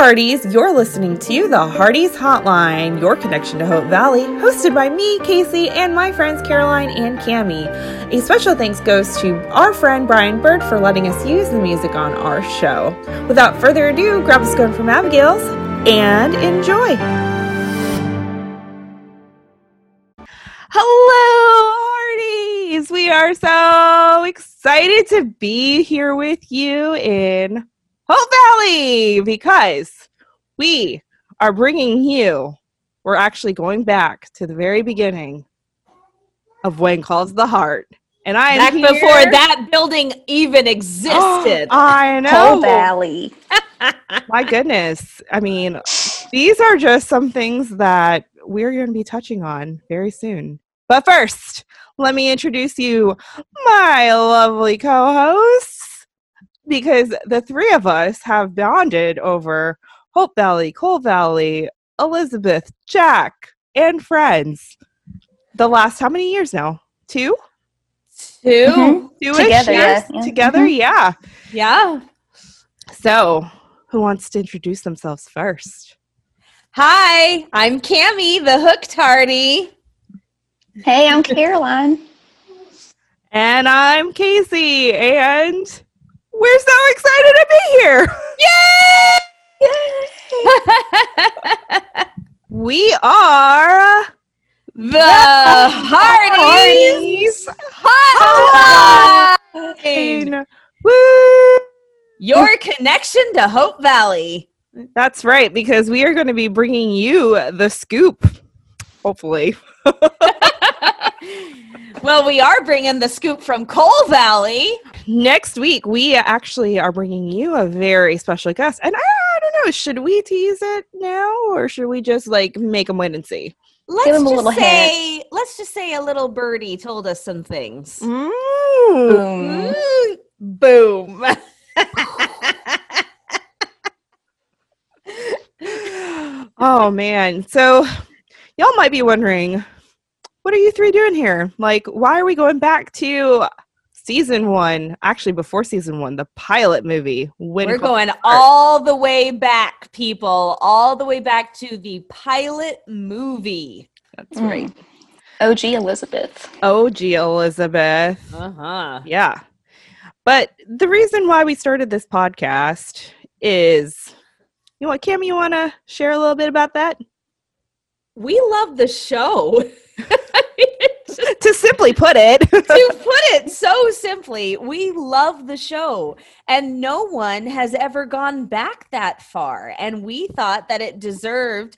Hearties, you're listening to the Hearties Hotline, your connection to Hope Valley, hosted by me, Casey, and my friends Caroline and Cami. A special thanks goes to our friend Brian Bird for letting us use the music on our show. Without further ado, grab a scone from Abigail's and enjoy. Hello, Hearties! We are so excited to be here with you in Hope Valley because we are bringing you, we're actually going back to the very beginning of When Calls the Heart. And I Back here- before that building even existed. I know. Whole Valley. My goodness. I mean, these are just some things that we're going to be touching on very soon. But first, let me introduce you my lovely co-hosts because the three of us have bonded over Hope Valley, Coal Valley, Elizabeth, Jack, and friends. The last how many years now? Two? 2 Mhm. Two Together, yeah, yeah. Together, yeah. Yeah. So, who wants to introduce themselves first? Hi, I'm Cami, the hooked Hearty. Hey, I'm Caroline. And I'm Casey, and we're so excited to be here. Yay! We are the Hearties Hotline. Woo! Your connection to Hope Valley. That's right, because we are going to be bringing you the scoop, hopefully. Well, we are bringing the scoop from Coal Valley. Next week, we actually are bringing you a very special guest. And I, I don't know, should we tease it now or should we just like make them wait and see? Let's Give 'em a just little say, let's just say a little birdie told us some things. Mm. Boom. Mm, Boom. oh man. So y'all might be wondering, what are you three doing here? Like, why are we going back to season one? Actually, before season one, the pilot movie. When We're Called going Heart. all the way back, people, all the way back to the pilot movie. That's Mm. right. OG Elizabeth. OG Elizabeth. Uh huh. Yeah. But the reason why we started this podcast is you know what, Cam, you want to share a little bit about that? We love the show. I mean, it's just- to simply put it. to put it so simply, we love the show, and no one has ever gone back that far. And we thought that it deserved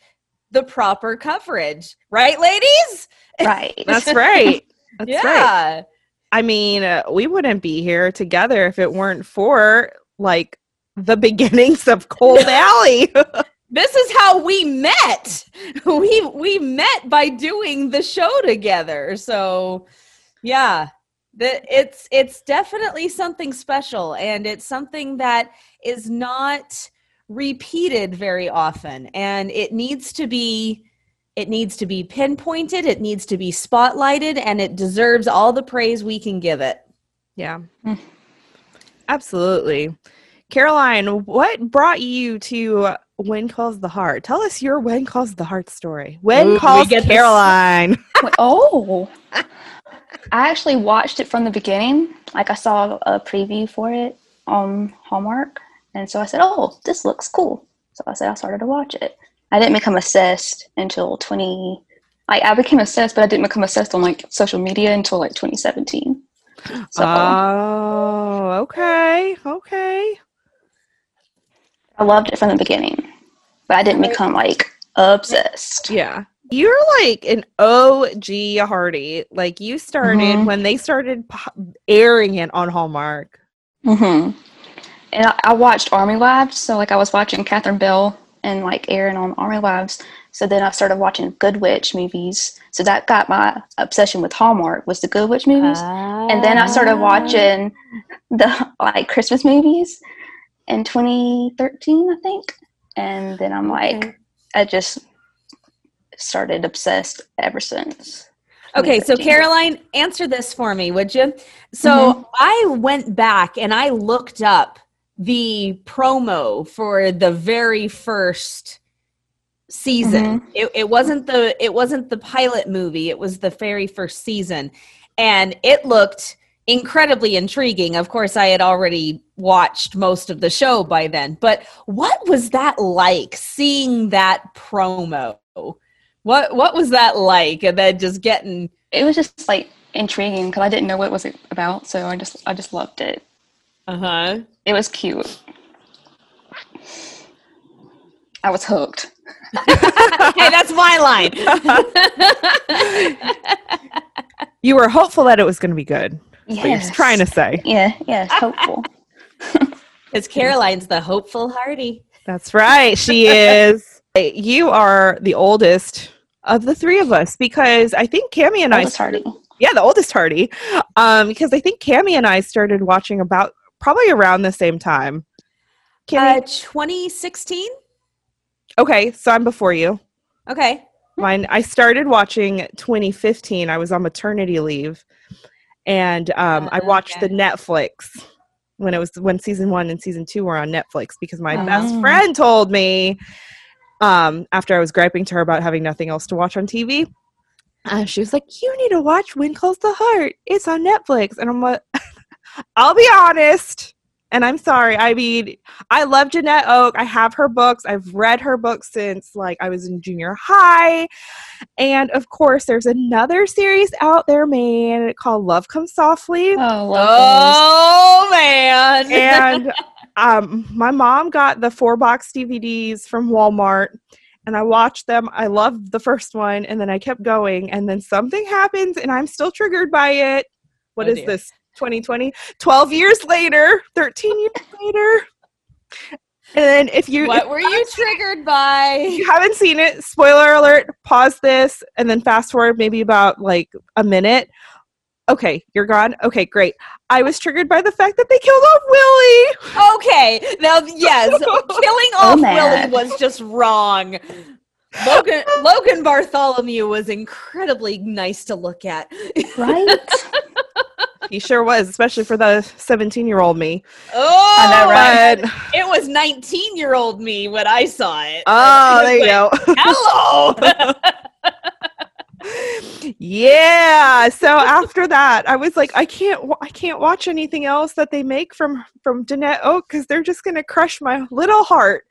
the proper coverage, right, ladies? Right. That's right. That's right. yeah. I mean, uh, we wouldn't be here together if it weren't for like the beginnings of Coal Valley. This is how we met. We we met by doing the show together. So, yeah. The, it's it's definitely something special and it's something that is not repeated very often and it needs to be it needs to be pinpointed, it needs to be spotlighted and it deserves all the praise we can give it. yeah. Absolutely. Caroline, what brought you to When Calls the Heart? Tell us your When Calls the Heart story. When Ooh, Calls get this- Caroline? Wait, oh. I actually watched it from the beginning. Like I saw a preview for it on Hallmark. And so I said, oh, this looks cool. So I said I started to watch it. I didn't become obsessed until 20 like I became obsessed, but I didn't become obsessed on like social media until like 2017. So Oh, okay. Okay. I loved it from the beginning, but I didn't become like obsessed. Yeah. You're like an OG Hearty. Like you started Mhm. when they started airing it on Hallmark. hmm And I, I watched Army Wives, so like I was watching Catherine Bell and like Erin on Army Wives. So then I started watching Good Witch movies. So that got my obsession with Hallmark was the Good Witch movies. and then I started watching the like Christmas movies in 2013, I think. And then I'm like, I just started obsessed ever since. Okay, so Caroline, answer this for me, would you? So mm-hmm. I went back and I looked up the promo for the very first season. Mm-hmm. It, it wasn't the it wasn't the pilot movie. It was the very first season, and it looked incredibly intriguing. Of course, I had already watched most of the show by then. But what was that like seeing that promo? What what was that like? And then just getting It was just like intriguing because I didn't know what it was about, so I just I just loved it. uh huh. It was cute. I was hooked. hey, that's my line. You were hopeful that it was going to be good. What you're trying to say. Yeah, yes, hopeful. Because Caroline's the hopeful Hearty. That's right. She is. You are the oldest of the three of us because I think Cami and I Oldest Hearty. yeah, the oldest Hearty. Um, because I think Cami and I started watching about probably around the same time. Cami, Uh, 2016. okay, so I'm before you. Okay. Mine, I started watching 2015. I was on maternity leave, and um, I Uh, watched okay. the Netflix when it was when season one and season two were on Netflix because my best Oh. friend told me um, after I was griping to her about having nothing else to watch on TV. Uh, she was like, "You need to watch When Calls the Heart. It's on Netflix." And I'm like, "I'll be honest." And I'm sorry. I mean, I love Janette Oke. I have her books. I've read her books since like I was in junior high. And of course, there's another series out there, man, called Love Comes Softly. Oh, love Oh man. and um, my mom got the four box DVDs from Walmart. And I watched them. I loved the first one, and then I kept going. And then something happens, and I'm still triggered by it. What Oh, is dear. this? 2020? 12 years later, 13 years later. And then if you what were you triggered by? you haven't seen it, spoiler alert, pause this and then fast forward maybe about like a minute. Okay, you're gone. Okay, great. I was triggered by the fact that they killed off Willie. Okay. Now, yes, killing off mad. Willie was just wrong. Logan Logan Bartholomew was incredibly nice to look at. Right? He sure was, especially for the 17 year old me. Oh, I know, right? It was 19 year old me when I saw it. oh, there you go. Hello. yeah. So after that, I was like, I can't, I can't watch anything else that they make from from Janette Oke because they're just gonna crush my little heart.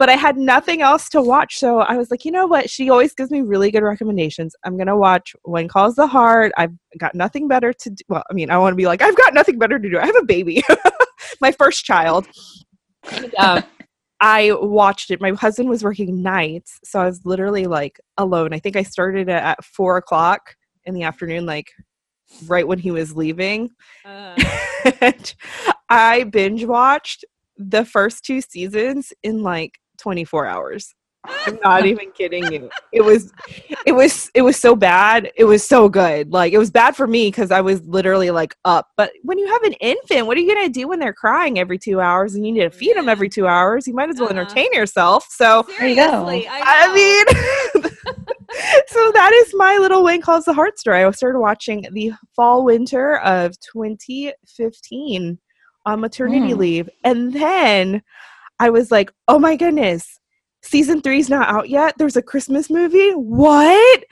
But I had nothing else to watch, so I was like, you know what? She always gives me really good recommendations. I'm gonna watch When Calls the Heart. I've got nothing better to do. Well, I mean, I want to be like, I've got nothing better to do. I have a baby, my first child. And, um, I watched it. My husband was working nights, so I was literally like alone. I think I started it at four o'clock in the afternoon, like right when he was leaving. Uh, and I binge watched the first two seasons in like 24 hours. I'm not even kidding you. It was it was it was so bad. It was so good. Like it was bad for me cuz I was literally like up. But when you have an infant, what are you going to do when they're crying every 2 hours and you need to feed them every 2 hours? You might as well Uh-huh. entertain yourself. So There you go. seriously, I, I mean, so that is my little When Calls the Heart story. I started watching the fall winter of 2015 on maternity Mm. leave. And then I was like, oh my goodness, season three's not out yet. There's a Christmas movie. What?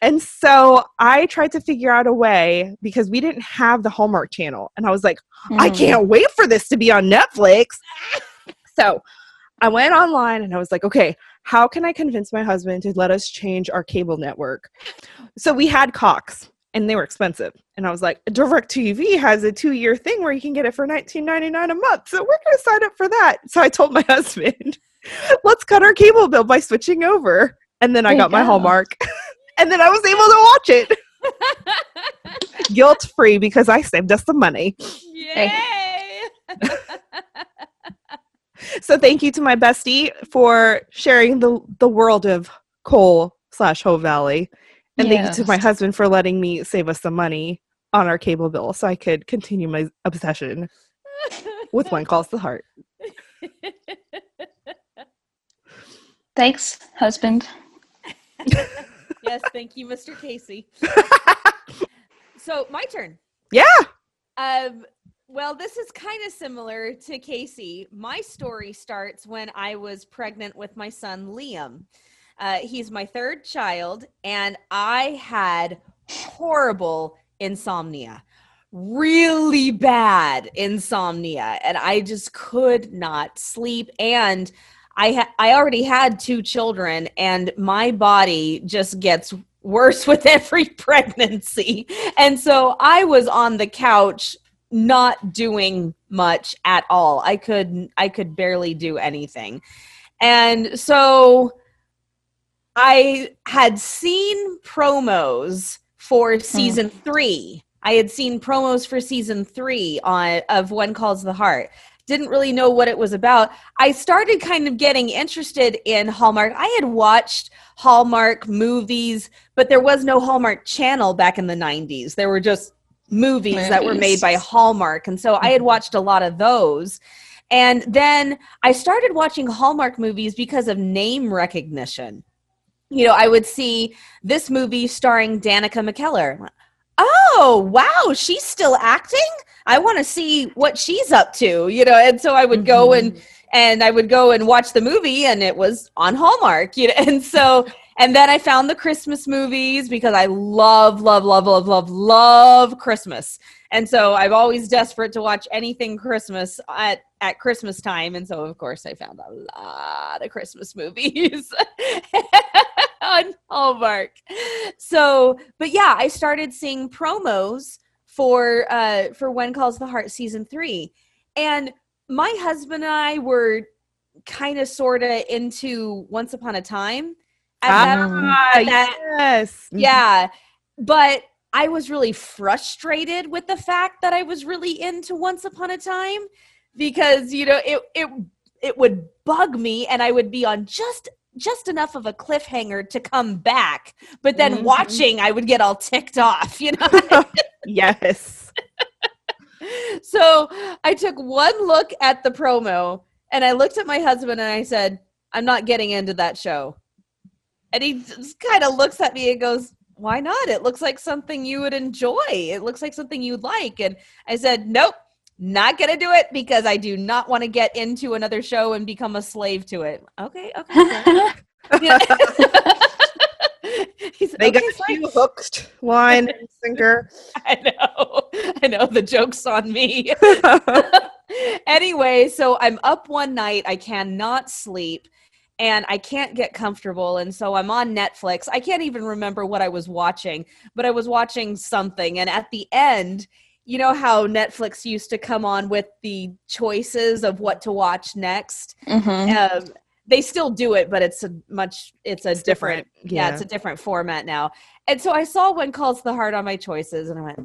And so I tried to figure out a way because we didn't have the Hallmark channel. And I was like, I Mm. can't wait for this to be on Netflix. so I went online and I was like, okay, how can I convince my husband to let us change our cable network? So we had Cox and they were expensive. And I was like, DirecTV has a two year thing where you can get it for $19.99 a month. So we're going to sign up for that. So I told my husband, let's cut our cable bill by switching over. And then I There you got my go. Hallmark. and then I was able to watch it guilt free because I saved us some money. Yay! So thank you to my bestie for sharing the the world of Coal slash Hope Valley, and thank you to my husband for letting me save us some money on our cable bill so I could continue my obsession with one calls the heart. Thanks, husband. yes, thank you, Mr. Casey. so my turn. Yeah. Um, Well, this is kind of similar to Casey. My story starts when I was pregnant with my son Liam. Uh, he's my third child, and I had horrible insomnia, really bad insomnia, and I just could not sleep. And I ha- I already had two children, and my body just gets worse with every pregnancy. And so I was on the couch not doing much at all. I could I could barely do anything. And so I had seen promos for hmm. season 3. I had seen promos for season 3 on of When Calls the Heart. Didn't really know what it was about. I started kind of getting interested in Hallmark. I had watched Hallmark movies, but there was no Hallmark channel back in the 90s. There were just movies, that were made by Hallmark. And so I had mm-hmm. watched a lot of those. And then I started watching Hallmark movies because of name recognition. You know, I would see this movie starring Danica McKellar. Oh, wow, she's still acting? I want to see what she's up to, you know. And so I would go mm-hmm. and and I would go and watch the movie and it was on Hallmark, you know. And so and then I found the Christmas movies because I love, love, love, love, love, love Christmas. And so I'm always desperate to watch anything Christmas at, at Christmas time. And so, of course, I found a lot of Christmas movies on Hallmark. So, but yeah, I started seeing promos for uh for When Calls the Heart season 3. And my husband and I were kind of sort of into Once Upon a Time at Ah, at that- yes. yeah but i was really frustrated with the fact that i was really into once upon a time because you know it it it would bug me and i would be on just just enough of a cliffhanger to come back but then Mhm. watching i would get all ticked off you know? Yes. so i took one look at the promo and i looked at my husband and i said i'm not getting into that show. And he just kind of looks at me and goes why not? It looks like something you would enjoy. It looks like something you'd like. And i said nope not gonna do it because i do not want to get into another show and become a slave to it okay okay fine." Yeah. He said, They "Okay, got fine." you hooked, line and sinker. I know. I know the joke's on me. anyway, so I'm up one night. I cannot sleep and I can't get comfortable. And so I'm on Netflix. I can't even remember what I was watching, but I was watching something. And at the end, you know how Netflix used to come on with the choices of what to watch next? Mhm. Um, they still do it, but it's a much, it's a It's different, different, yeah. yeah. it's a different format now. And so I saw When Calls the Heart on my choices and I went,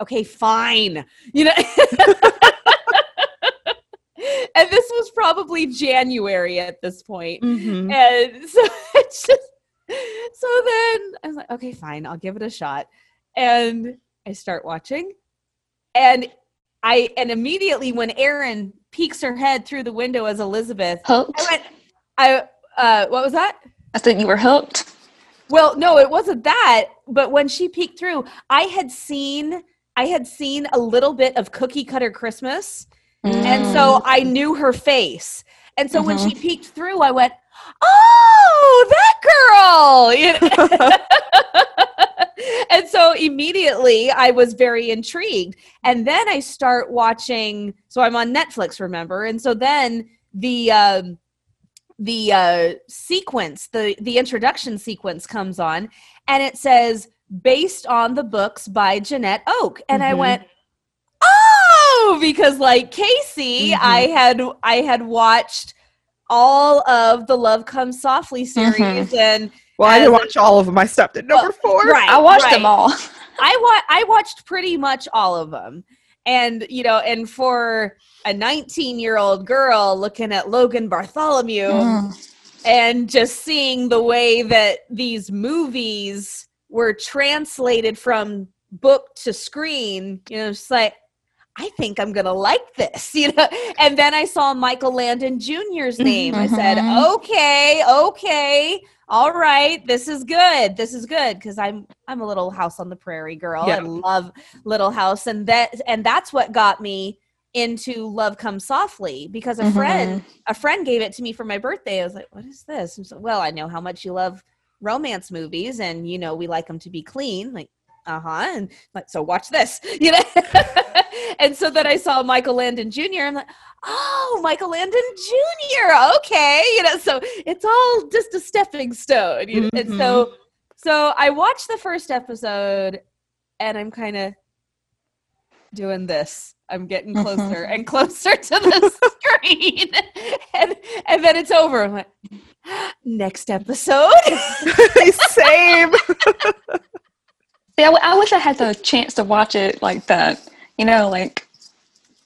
okay, fine. You know, and this was probably January at this point. Mhm. And so it's just, so then I was like, okay, fine, I'll give it a shot. And I start watching. And I, and immediately when Erin peeks her head through the window as Elizabeth, Hooked. I went, I, uh, what was that? I said you were hooked. Well, no, it wasn't that. But when she peeked through, I had seen I had seen a little bit of Cookie Cutter Christmas, and so I knew her face. And so when she peeked through, I went, "Oh, that girl!" And so immediately I was very intrigued. And then I start watching. So I'm on Netflix, remember? And so then the um, the uh, sequence, the the introduction sequence comes on, and it says based on the books by Janette Oke, and I Mhm. went, oh, because like Casey, Mhm. I had I had watched all of the Love Comes Softly series, and Well, I As didn't watch all of them. I stopped at number four. right, I watched right. them all. I wa- I watched pretty much all of them. And you know, and for a 19 year old girl looking at Logan Bartholomew Mm. and just seeing the way that these movies were translated from book to screen, you know, it's like I think I'm gonna like this, you know. And then I saw Michael Landon Jr.'s name. I said, Mhm. okay, okay, all right, this is good. This is good because I'm I'm a little House on the Prairie girl. Yeah. I love Little House, and that and that's what got me into Love Comes Softly because a Mhm. friend a friend gave it to me for my birthday. I was like, what is this? So, well, I know how much you love romance movies, and you know we like them to be clean, like uh huh. And like, so watch this, you know. And so then I saw Michael Landon Jr. I'm like, oh, Michael Landon Jr. Okay, you know. So it's all just a stepping stone, you know. And so, mm-hmm. so I watched the first episode, and I'm kind of doing this. I'm getting mm-hmm. closer and closer to the screen, and and then it's over. I'm like, next episode. Same. W- I wish I had the chance to watch it like that. You know, like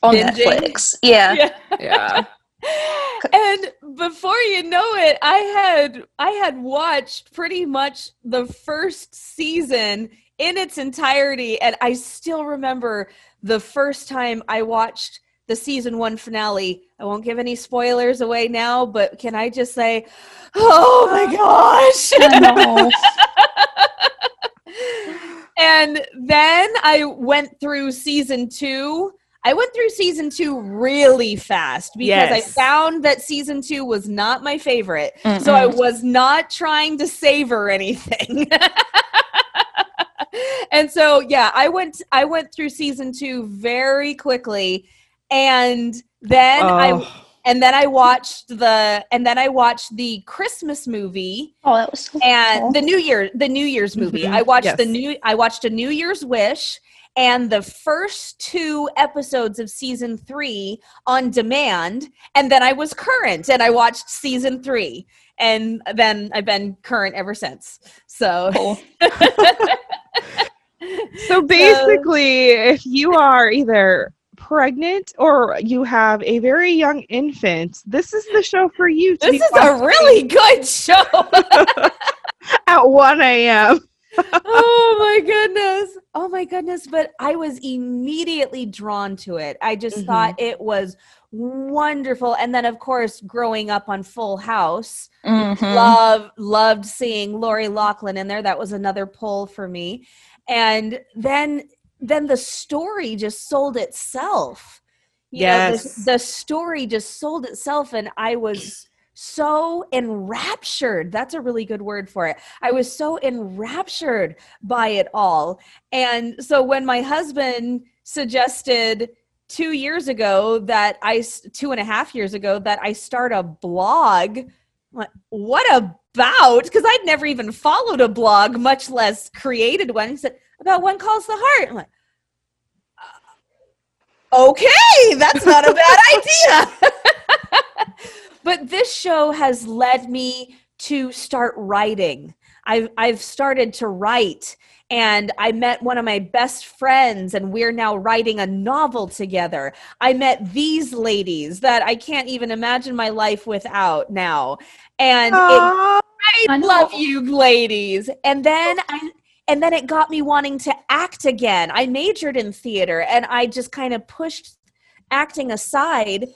on Binging? Netflix. Yeah. yeah. Yeah. and before you know it i had i had watched pretty much the first season in its entirety and i still remember the first time i watched the season one finale i won't give any spoilers away now but can i just say oh my gosh I know. and then I went through season two. I went through season two really fast because I found that season two was not my favorite. So I was not trying to savor anything. and so yeah, I went I went through season two very quickly. And then I Oh, and then I watched the and then I watched the Christmas movie Oh, that was so and cool. the new year the new year's movie. Mhm, i watched the new i watched a new year's wish and the first two episodes of season three on demand. And then i was current and i watched season three. And then i've been current ever since. So Cool. so basically, if you are either pregnant or you have a very young infant, this is the show for you. To this be is a really good show at 1 a.m. oh my goodness. Oh my goodness. But I was immediately drawn to it. I just Mhm. thought it was wonderful. And then, of course, growing up on Full House, Mhm. love loved seeing Lori Loughlin in there. That was another pull for me. And then then the story just sold itself. You know, the- Yes. the story just sold itself and I was so enraptured. That's a really good word for it. I was so enraptured by it all. And so when my husband suggested two years ago that I, two and a half years ago, that I start a blog, like, what about? Because I'd never even followed a blog, much less created one. He said, about When Calls the Heart. I'm like, "Uh, okay, that's not a bad idea. but this show has led me to start writing. I've I've started to write and I met one of my best friends and we're now writing a novel together. I met these ladies that I can't even imagine my life without now. And it I I love you ladies. And then I and then it got me wanting to act again. I majored in theater and I just kind of pushed acting aside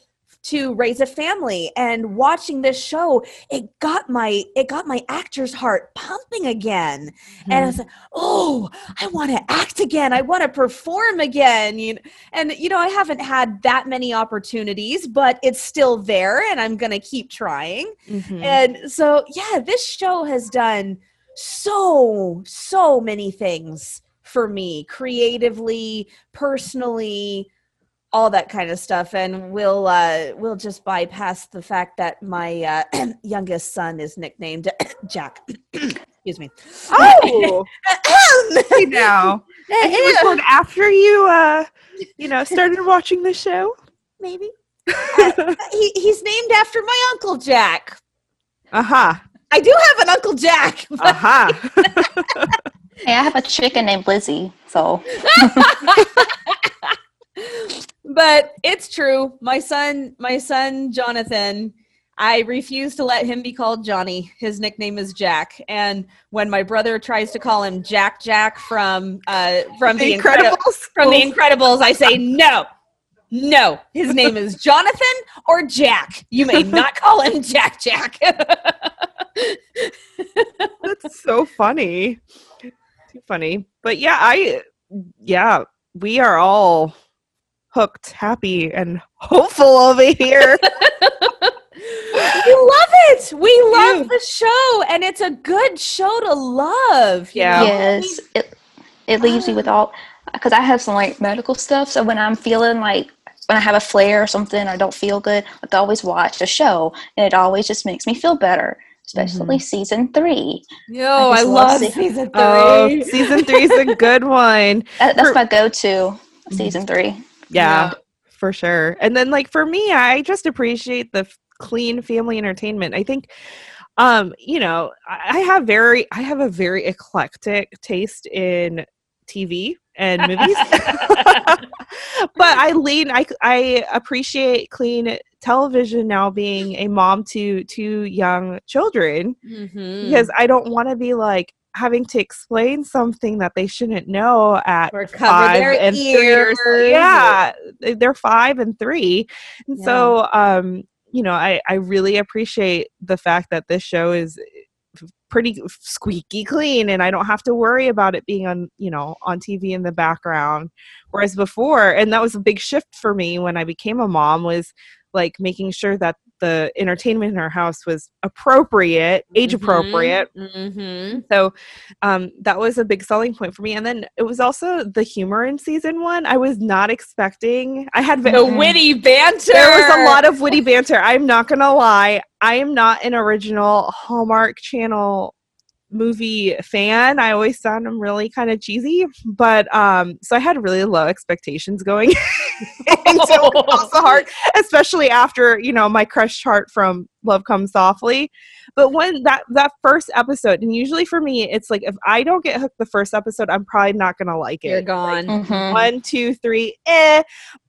to raise a family. And watching this show it got my it got my actor's heart pumping again. And i was like oh i want to act again. I want to perform again. You know, and you know i haven't had that many opportunities but it's still there and i'm gonna keep trying. Mhm. and so, yeah, this show has done so, so many things for me creatively, personally, all that kind of stuff. And we'll uh, we'll just bypass the fact that my uh, youngest son is nicknamed Jack. Excuse me. Oh, now. And he was born after you, uh, you know, started watching the show. Maybe. he, he's named after my uncle Jack. Aha, I do have an Uncle Jack. but- aha. Hey, I have a chicken named Lizzie, so but it's true. My son, my son Jonathan, I refuse to let him be called Johnny. His nickname is Jack. And when my brother tries to call him Jack Jack from uh from the, The Incredibles, Incredibles. from the Incredibles, I say no. No, his name is Jonathan or Jack. You may not call him Jack Jack. That's so funny. Too funny. But yeah, I yeah, we are all hooked, happy, and hopeful over here. we love it. We love the show, and it's a good show to love. Yeah. Yes, it it leaves you with all because I have some like medical stuff. So when I'm feeling like when I have a flare or something, or don't feel good, like I always watch a show, and it always just makes me feel better. Especially season three. Yo, I I, love love se- season three. oh, season three is a good one. That, that's For- my go-to season three. Yeah, Yeah. for sure. And then like for me, I just appreciate the f- clean family entertainment. I think um, you know, I I have very I have a very eclectic taste in TV and movies. but I lean I I appreciate clean television now being a mom to two young children Mhm. because I don't want to be like having to explain something that they shouldn't know at Or five their and three Yeah, they- they're five and three, and so um, you know, I I really appreciate the fact that this show is pretty squeaky clean and I don't have to worry about it being on, you know, on TV in the background. Whereas before, and that was a big shift for me when I became a mom was like making sure that the entertainment in our house was appropriate, age appropriate. Mm-hmm. So um, that was a big selling point for me. And then it was also the humor in season one. I was not expecting. I had The Mhm. witty banter. there was a lot of witty banter. I'm not gonna lie. I am not an original Hallmark Channel movie fan. I always found them really kind of cheesy, but um, so I had really low expectations going into House of Heart, especially after you know my crush heart from Love Comes Softly. But when that that first episode, and usually for me, it's like if I don't get hooked the first episode, I'm probably not gonna like it. You're gone. Mhm. One, two, three, eh.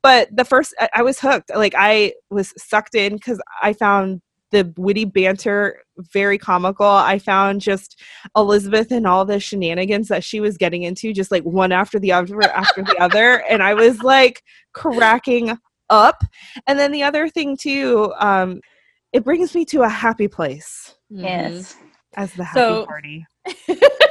But the first, I, I was hooked. Like I was sucked in because I found the witty banter very comical. I found just Elizabeth and all the shenanigans that she was getting into, just like one after the other after the other, and I was like cracking up. And then the other thing too, um, it brings me to a happy place. Yes. as the happy So- party.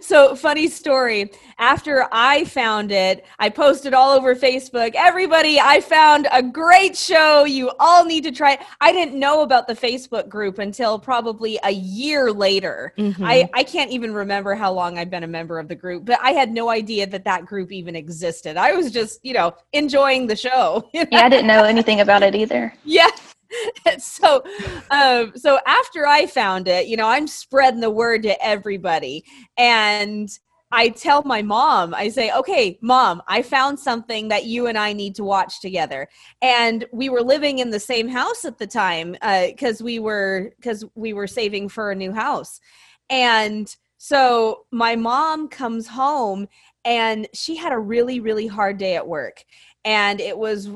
so funny story after i found it i posted all over facebook everybody i found a great show you all need to try it i didn't know about the facebook group until probably a year later Mhm. I, I can't even remember how long I've been a member of the group, but I had no idea that that group even existed. I was just, you know, enjoying the show. Yeah, I didn't know anything about it either. Yeah. so um so after I found it, you know, I'm spreading the word to everybody and I tell my mom, I say, "Okay, mom, I found something that you and I need to watch together." And we were living in the same house at the time because we were because we were saving for a new house. And so my mom comes home and she had a really really hard day at work, and it was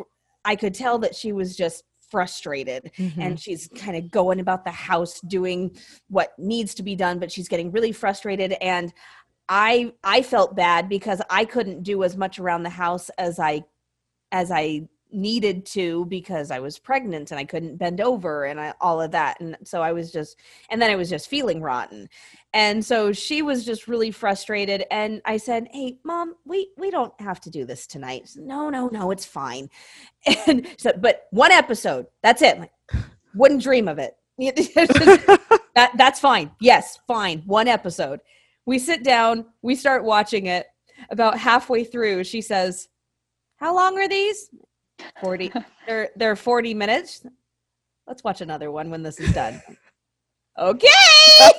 I could tell that she was just frustrated Mhm. and she's kind of going about the house doing what needs to be done but she's getting really frustrated and i i felt bad because i couldn't do as much around the house as i as i needed to because i was pregnant and i couldn't bend over and I, all of that. And so i was just and then i was just feeling rotten. And so she was just really frustrated. And i said hey mom we we don't have to do this tonight. Said, no no no it's fine. And said but one episode that's it. Like, wouldn't dream of it. That that's fine. Yes fine. One episode. We sit down we start watching it. About halfway through she says how long are these 40 they're they're 40 minutes let's watch another one when this is done okay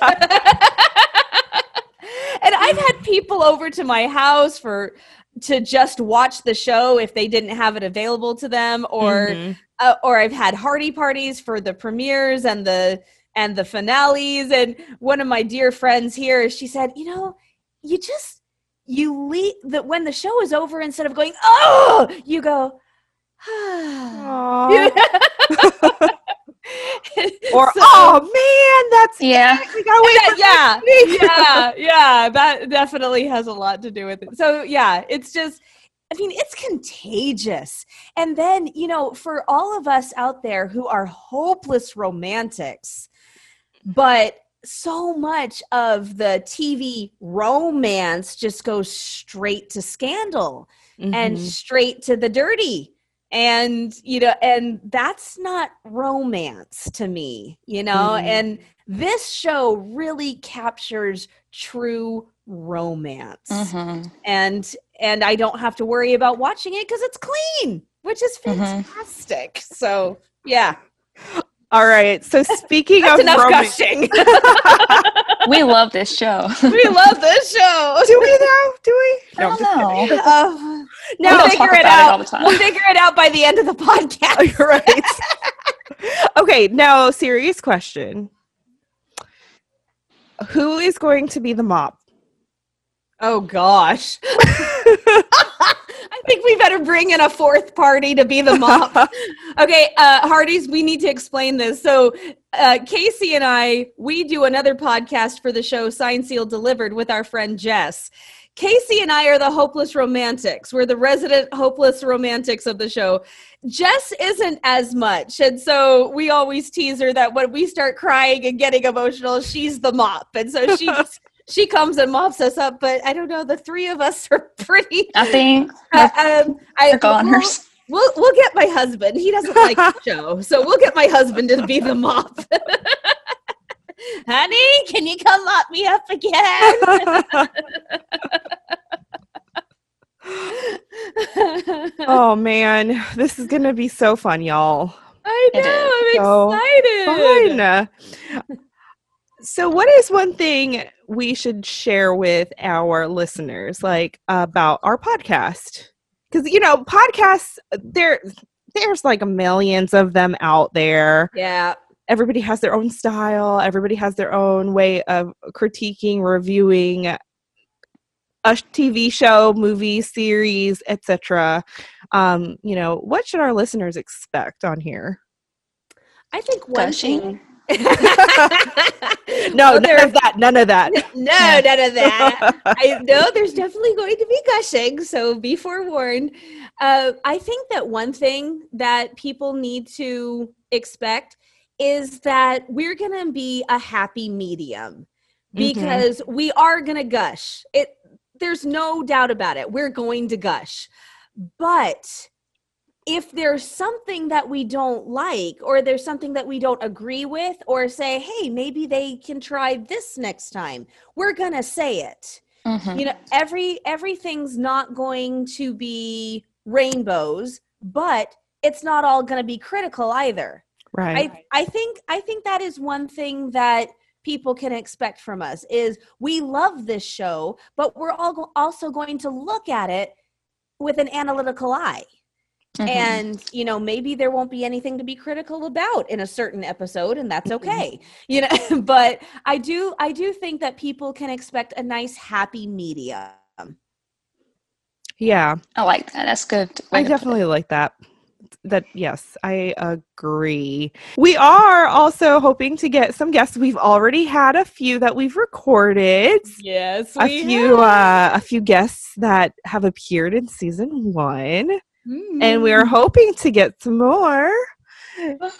and i've had people over to my house for to just watch the show if they didn't have it available to them or Mhm. uh, or I've had Hearty parties for the premieres and the and the finales. And one of my dear friends here, she said, you know, you just you leave that when the show is over, instead of going, oh, you go. or So- oh man, that's Yeah. we gotta wait for yeah, yeah, yeah. That definitely has a lot to do with it. So yeah, it's just I mean, it's contagious. And then, you know, for all of us out there who are hopeless romantics, but so much of the TV romance just goes straight to scandal and Mhm. straight to the dirty. And, you know, and that's not romance to me, you know? Mhm. And this show really captures true romance Mhm. and and I don't have to worry about watching it because it's clean, which is Mhm. fantastic. So yeah, all right. So speaking that's of enough romance, gushing. We love this show. we love this show. do we though? Do we? I don't know. Uh, We now don't figure it about it out. we'll figure it out by the end of the podcast. You're right. okay, now serious question. Who is going to be the mop? Oh gosh. I think we better bring in a fourth party to be the mop. okay, uh, Hearties, we need to explain this. So, uh, Casey and I, we do another podcast for the show Sign Seal Delivered with our friend Jess. Casey and I are the hopeless romantics. We're the resident hopeless romantics of the show. Jess isn't as much. And so we always tease her that when we start crying and getting emotional, she's the mop. And so she she comes and mops us up. But I don't know, the three of us are pretty Nothing. uh, um, I, goners. We'll, we'll get my husband. He doesn't like the show, so we'll get my husband to be the mop. Honey, can you come lock me up again? oh man, this is gonna be so fun, y'all. I know. I'm excited. Fun. So, what is one thing we should share with our listeners, like about our podcast? Because you know, podcasts there, there's like millions of them out there. Yeah. Everybody has their own style. Everybody has their own way of critiquing, reviewing a TV show, movie, series, etc. Um, you know, what should our listeners expect on here? I think one Gushing. thing. No, Oh, none of that. None of that. no, none of that. I know there's definitely going to be gushing, so be forewarned. Uh, I think that one thing that people need to expect is that we're going to be a happy medium because we are going to gush. It there's no doubt about it. We're going to gush. But if there's something that we don't like or there's something that we don't agree with or say, "Hey, maybe they can try this next time." We're going to say it Mhm. you know every everything's not going to be rainbows but it's not all going to be critical either Right. i i think i think that is one thing that people can expect from us is we love this show but we're all go- also going to look at it with an analytical eye Mhm. and you know maybe there won't be anything to be critical about in a certain episode and that's Mhm. okay you know but i do i do think that people can expect a nice happy medium yeah, I like that. That's good. I to put it. definitely like that. That yes, I agree. We are also hoping to get some guests. We've already had a few that we've recorded. yes A few uh a few guests that have appeared in season 1 and we Mm. are hoping to get some more.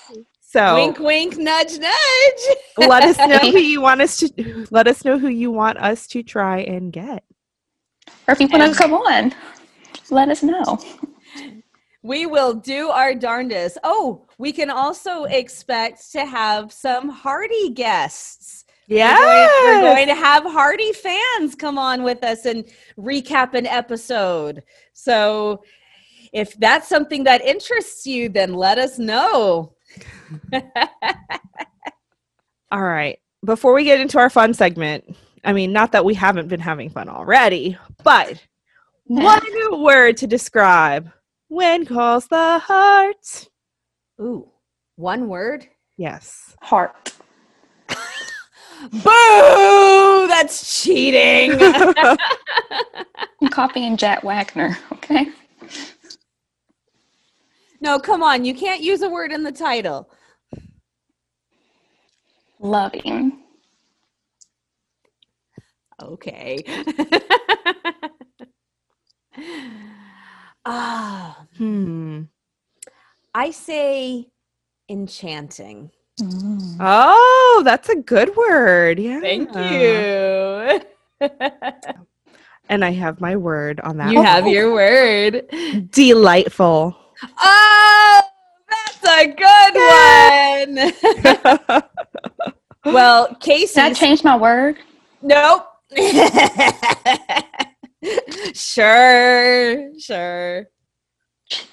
So wink wink nudge nudge let us know who you want us to let us know who you want us to try and get. Or if you want to come on, let us know. We will do our darndest oh we can also expect to have some Hearty guests Yeah. We're going, we're going to have Hearty fans come on with us and recap an episode. So if that's something that interests you, then let us know. All right. Before we get into our fun segment, I mean, not that we haven't been having fun already, but one word to describe when calls the heart. Ooh, one word. Yes. Heart. Boo! That's cheating. I'm copying Jack Wagner. Okay. no, come on. You can't use a word in the title. Loving. Okay. Ah, Hmm. I say enchanting. Mm. Oh, that's a good word. Yeah. Thank you. And I have my word on that. you have your word. delightful. Oh, that's a good one. well, Casey. Did I change my word? Nope. sure, sure.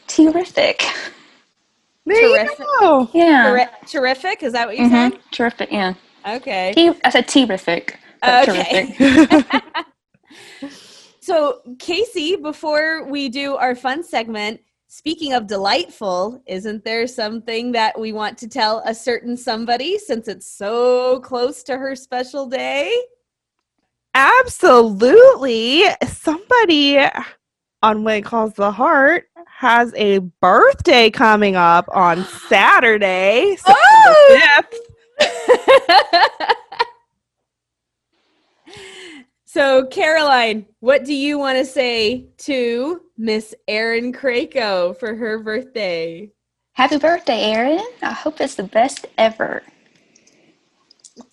Terrific. there you Terrific. go. Yeah. Terri- terrific. Is that what you Mhm. Terrific. Yeah. Okay. Te- I said terrific. Okay. Terrific. So, Casey, before we do our fun segment, speaking of delightful, isn't there something that we want to tell a certain somebody since it's so close to her special day? Absolutely. Somebody on When It Calls the Heart has a birthday coming up on Saturday, September Oh! 5th. so, Caroline, what do you want to say to Miss Erin Krakow for her birthday? Happy birthday, Erin. I hope it's the best ever.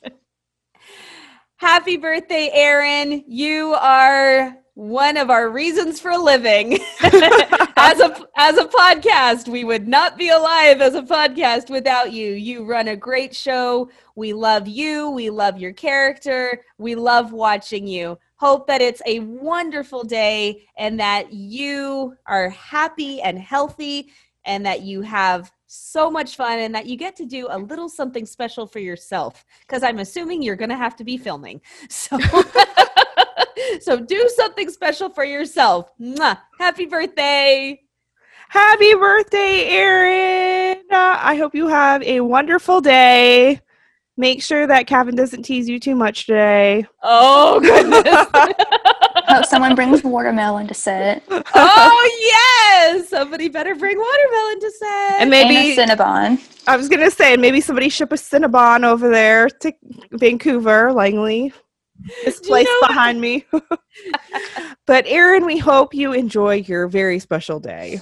Happy birthday, Erin. You are one of our reasons for living. as a as a podcast, we would not be alive as a podcast without you. You run a great show. We love you. We love your character. We love watching you. Hope that it's a wonderful day and that you are happy and healthy and that you have so much fun and that you get to do a little something special for yourself because I'm assuming you're going to have to be filming. So So do something special for yourself. Mwah. Happy birthday. Happy birthday, Erin. Uh, I hope you have a wonderful day. Make sure that Kevin doesn't tease you too much today. Oh goodness. Hope someone brings watermelon to set. oh yes. Somebody better bring watermelon to set. And And maybe a Cinnabon. I was gonna say maybe somebody ship a Cinnabon over there to Vancouver, Langley. This Do you place know behind me. but Erin, we hope you enjoy your very special day.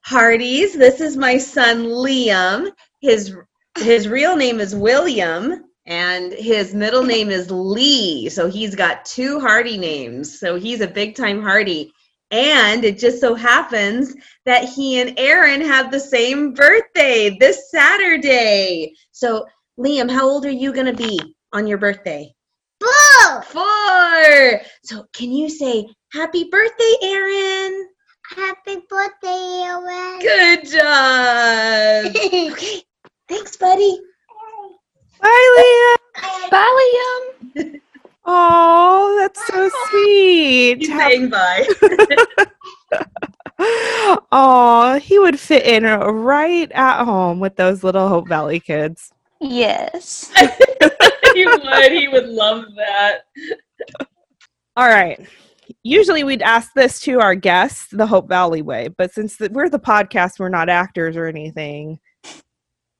Hearties, this is my son Liam. His his real name is William and his middle name is Lee. So he's got two Hearty names. So he's a big time Hearty. And it just so happens that he and Erin have the same birthday this Saturday. So Liam, how old are you going to be on your birthday? Four. Four. So can you say happy birthday, Erin? Happy birthday, Erin. Good job. okay. Thanks, buddy. Bye, Leah. Bye, Liam. Oh, that's so sweet. He's saying bye. Oh, he would fit in right at home with those little Hope Valley kids. Yes. he would. He would love that. All right. Usually we'd ask this to our guests the Hope Valley way, but since the, we're the podcast, we're not actors or anything.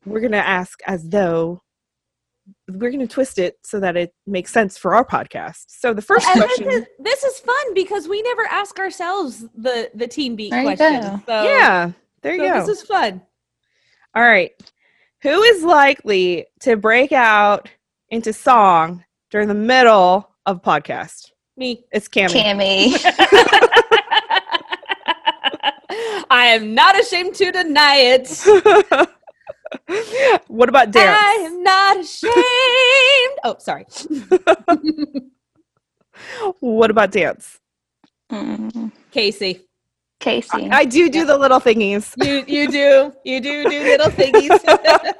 We're going to ask as though we're going to twist it so that it makes sense for our podcast. So the first And this question, is, this is fun because we never ask ourselves the the team beat There you questions. So, yeah, there you so go. this is fun. All right. Who is likely to break out into song during the middle of podcast? Me. It's Cammy. Cammy. I am not ashamed to deny it. what about dance? I am not ashamed. Oh, sorry. What about dance? Mm, Casey. Casey. I do do the little thingies. You you do. You do do little thingies.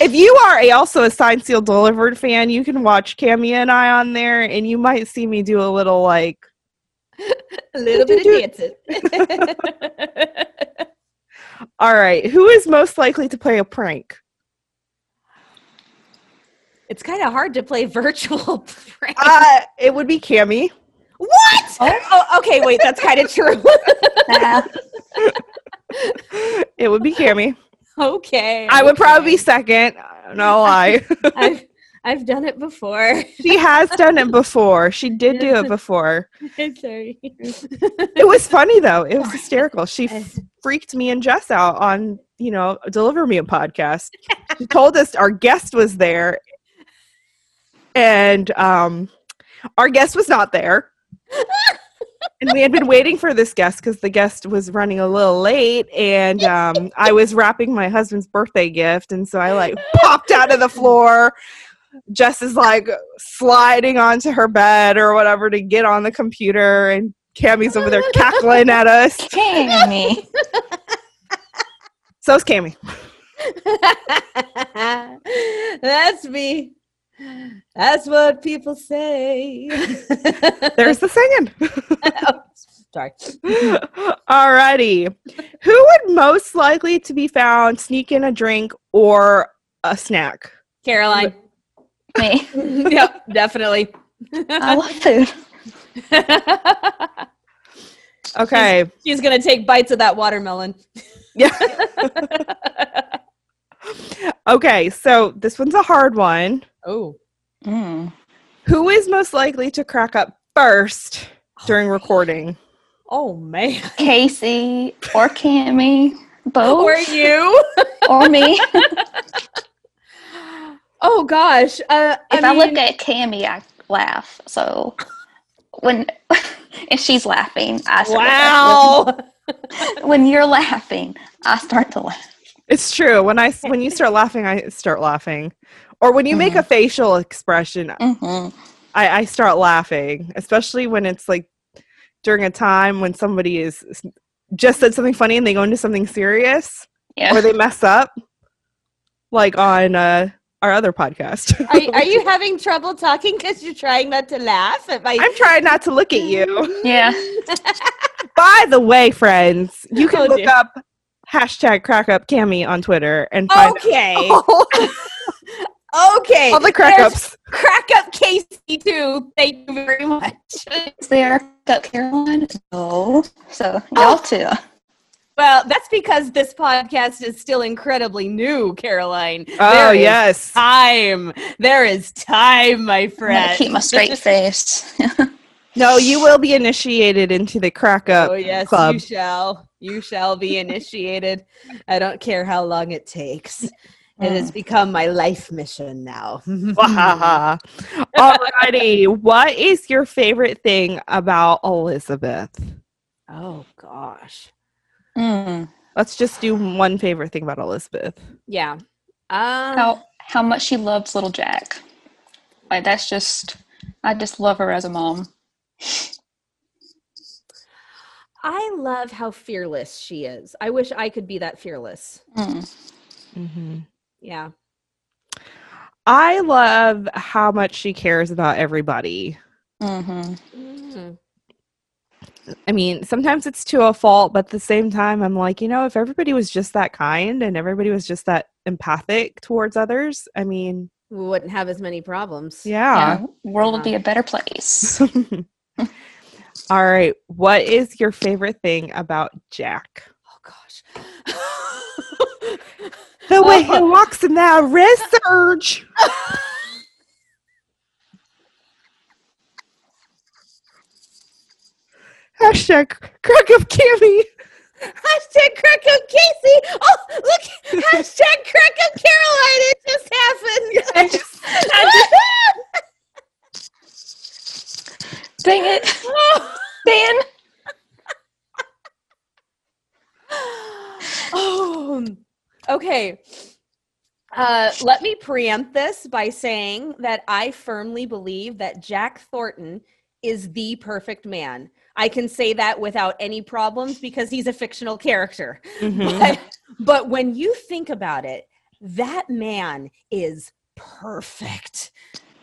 If you are a, also a Signed Sealed Delivered fan, you can watch Cammy and I on there, and you might see me do a little like. a little bit of dancing. All right, who is most likely to play a prank? it's kind of hard to play virtual pranks. Uh, it would be Cammy. what? Oh, okay, wait, that's kind of true. It would be Cammy. okay. I would probably be second. No lie. I, I've done it before. She has done it before. She did do it before. I'm sorry. It was funny though. It was hysterical. She f- freaked me and Jess out on, you know, Deliver Me a podcast. She told us our guest was there and um our guest was not there. and we had been waiting for this guest because the guest was running a little late and um, i was wrapping my husband's birthday gift and so i like popped out of the floor jess is like sliding onto her bed or whatever to get on the computer and cammy's over there cackling at us Cammy. so is cammy That's me. That's what people say. there's the singing Oh, sorry. alrighty who would most likely to be found sneaking a drink or a snack Caroline. Me. yep, definitely. I love food. okay She's gonna take bites of that watermelon. yeah okay so this one's a hard one Oh, Mm. Who is most likely to crack up first during recording? oh man. Casey or Cammy. Both. Or you? or me. Oh gosh. Uh, If I, I, look at Cammy, I laugh. So when if she's laughing, I start wow. laughing. When you're laughing, I start to laugh. It's true. When I when you start laughing, I start laughing. Or when you make a facial expression, hmm I, I start laughing. Especially when it's like during a time when somebody is just said something funny and they go into something serious Yeah. or they mess up, like on uh, our other podcast. Are, are you having trouble talking because you're trying not to laugh at my? I'm trying not to look at you. yeah. By the way, friends, you can Oh, look dear. up hashtag crack up Cammy on Twitter and find okay. okay. all the crack There's ups. Crack up Casey too. Thank you very much. Is there Cup Caroline? No. So y'all oh. too. Well, that's because this podcast is still incredibly new, Caroline. Oh There is yes. time. There is time, my I'm gonna friend. keep my straight face. No, you will be initiated into the crack up Oh yes, club. you shall. You shall be initiated. I don't care how long it takes. It has mm. become my life mission now. Wahaha. Alrighty. what is your favorite thing about Elizabeth? oh gosh. Mm. Let's just do one favorite thing about Elizabeth. Yeah. Um, How how much she loves little Jack. Like that's just I just love her as a mom. I love how fearless she is. I wish I could be that fearless. Mm. Mm-hmm. Yeah. I love how much she cares about everybody. hmm Mm. I mean, sometimes it's to a fault, but at the same time, I'm like, you know, if everybody was just that kind and everybody was just that empathic towards others, I mean, We wouldn't have as many problems. yeah. Yeah, world would be a better place. All right. What is your favorite thing about Jack? Oh gosh. The way he walks in that red serge. Hashtag crack up Cammy. Hashtag crack up Casey. Oh, look. Hashtag crack up Caroline. It just happened. I just, dang it, Dan. oh, okay. Uh, let me preempt this by saying that I firmly believe that Jack Thornton is the perfect man. I can say that without any problems because he's a fictional character. Mhm. But, but when you think about it, that man is perfect.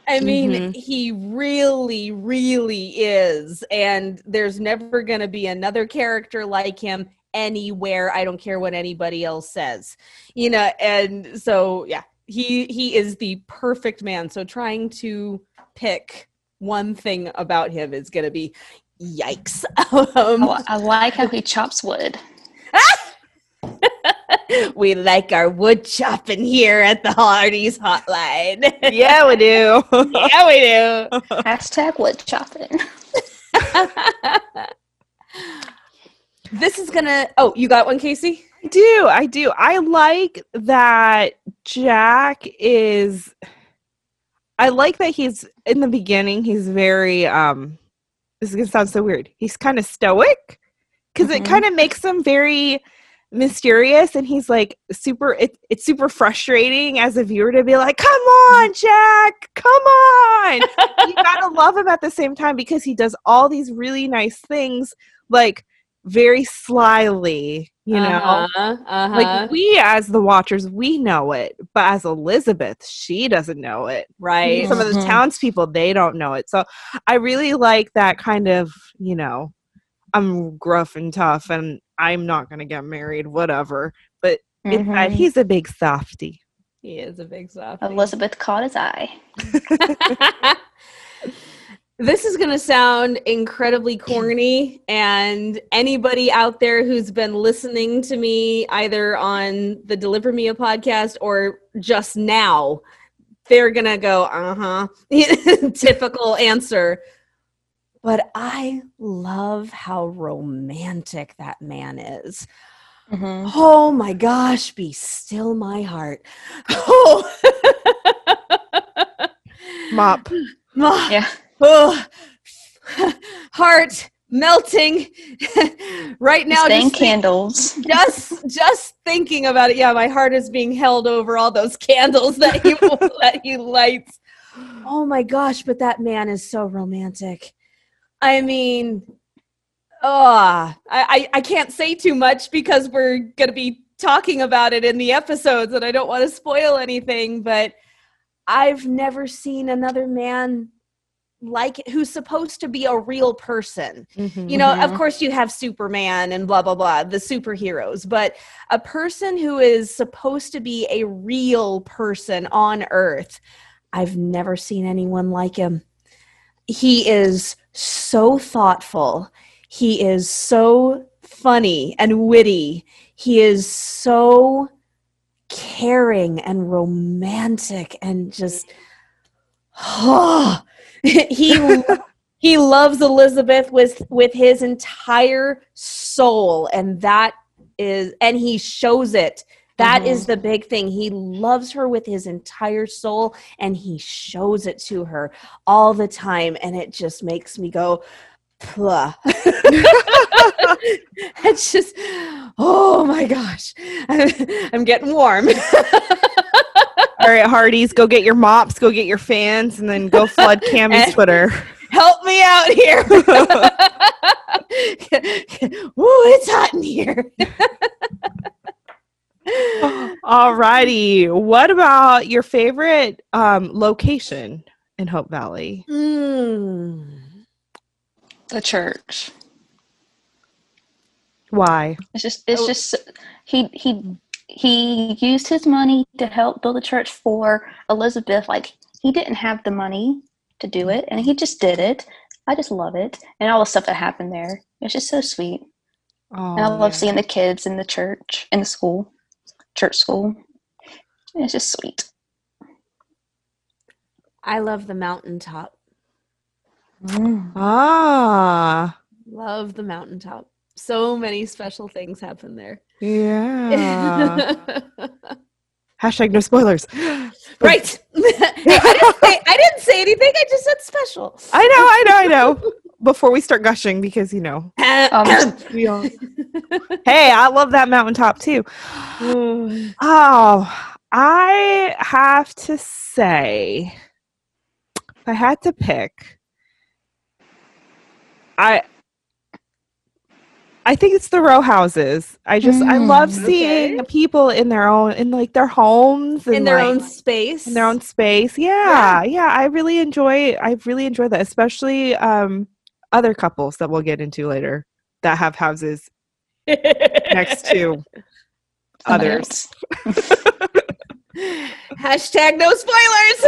I mean, Mhm. he really, really is. And there's never going to be another character like him anywhere. I don't care what anybody else says. You know, and so yeah, he he is the perfect man. So trying to pick one thing about him is going to be yikes. um, I, I like how he chops wood. we like our wood chopping here at the Hearties hotline. yeah, we do. yeah, we do. Hashtag wood chopping. this is gonna. Oh, you got one, Casey? I do. I do. I like that Jack is I like that he's in the beginning he's very um this is going to sound so weird. He's kind of stoic? Because Mhm. it kind of makes him very mysterious and he's like super it, it's super frustrating as a viewer to be like come on jack! Come on! You gotta love him at the same time because he does all these really nice things like very slyly you know uh-huh, uh-huh. like we as the watchers we know it but as elizabeth she doesn't know it right. some of the Mhm. townspeople they don't know it so i really like that kind of you know i'm gruff and tough and i'm not going to get married whatever but inside Mhm. he's a big softy He is a big softy Elizabeth caught his eye. this is going to sound incredibly corny and anybody out there who's been listening to me either on the deliver me a podcast or just now they're going to go uh-huh. Typical answer. But i love how romantic that man is. Mhm. oh my gosh be still my heart. Oh. Mop. Ma- Yeah. Oh, heart melting right now just, think- candles. just just thinking about it. Yeah my heart is being held over all those candles that he that he lights. Oh my gosh but that man is so romantic. I mean oh I, I i can't say too much because we're gonna be talking about it in the episodes and i don't want to spoil anything but i've never seen another man like who's supposed to be a real person. You know of Mhm. course you have superman and blah blah blah the superheroes but a person who is supposed to be a real person on earth i've never seen anyone like him. He is so thoughtful. He is so funny and witty. He is so caring and romantic and just he he loves Elizabeth with with his entire soul and that is and he shows it. That is mm-hmm. the big thing. He loves her with his entire soul and he shows it to her all the time and it just makes me go it's just oh my gosh. I'm, I'm getting warm All right, Hearties, go get your mops, go get your fans, and then go flood Cammy's Twitter. help me out here Ooh, it's hot in here All righty. What about your favorite um, location in Hope Valley? Mm. The church. Why? It's just it's Oh. just he he he used his money to help build a church for Elizabeth. Like he didn't have the money to do it, and he just did it. I just love it, and all the stuff that happened there. It's just so sweet, Oh, and I love yeah. seeing the kids in the church, in the school, church school. It's just sweet. i love the mountaintop Ah, love the mountaintop so many special things happen there yeah. Hashtag no spoilers. right I, didn't say, I didn't say anything i just said special I know, I know, I know. Before we start gushing, because you know, Um, we all. hey, I love that mountaintop too. Oh, I have to say, if I had to pick, I I think it's the row houses. I just I love Mm, seeing okay. people in their own in like their homes and in their like, own space in their own space. Yeah, yeah, I really enjoy I really enjoy that, especially um other couples that we'll get into later that have houses next to others. hashtag no spoilers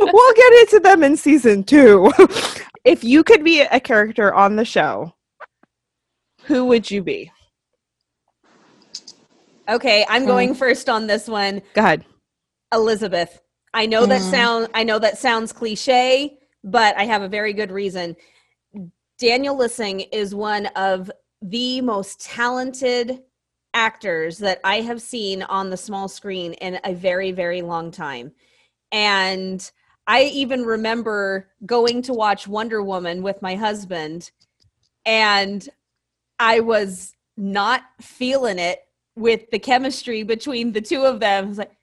we'll get into them in season two. if you could be a character on the show, who would you be? Okay, I'm going first on this one. Go ahead. Elizabeth. I know that Mm. sound I know that sounds cliche, but I have a very good reason. Daniel Lissing is one of the most talented actors that I have seen on the small screen in a very very long time. And I even remember going to watch Wonder Woman with my husband and I was not feeling it with the chemistry between the two of them. I was like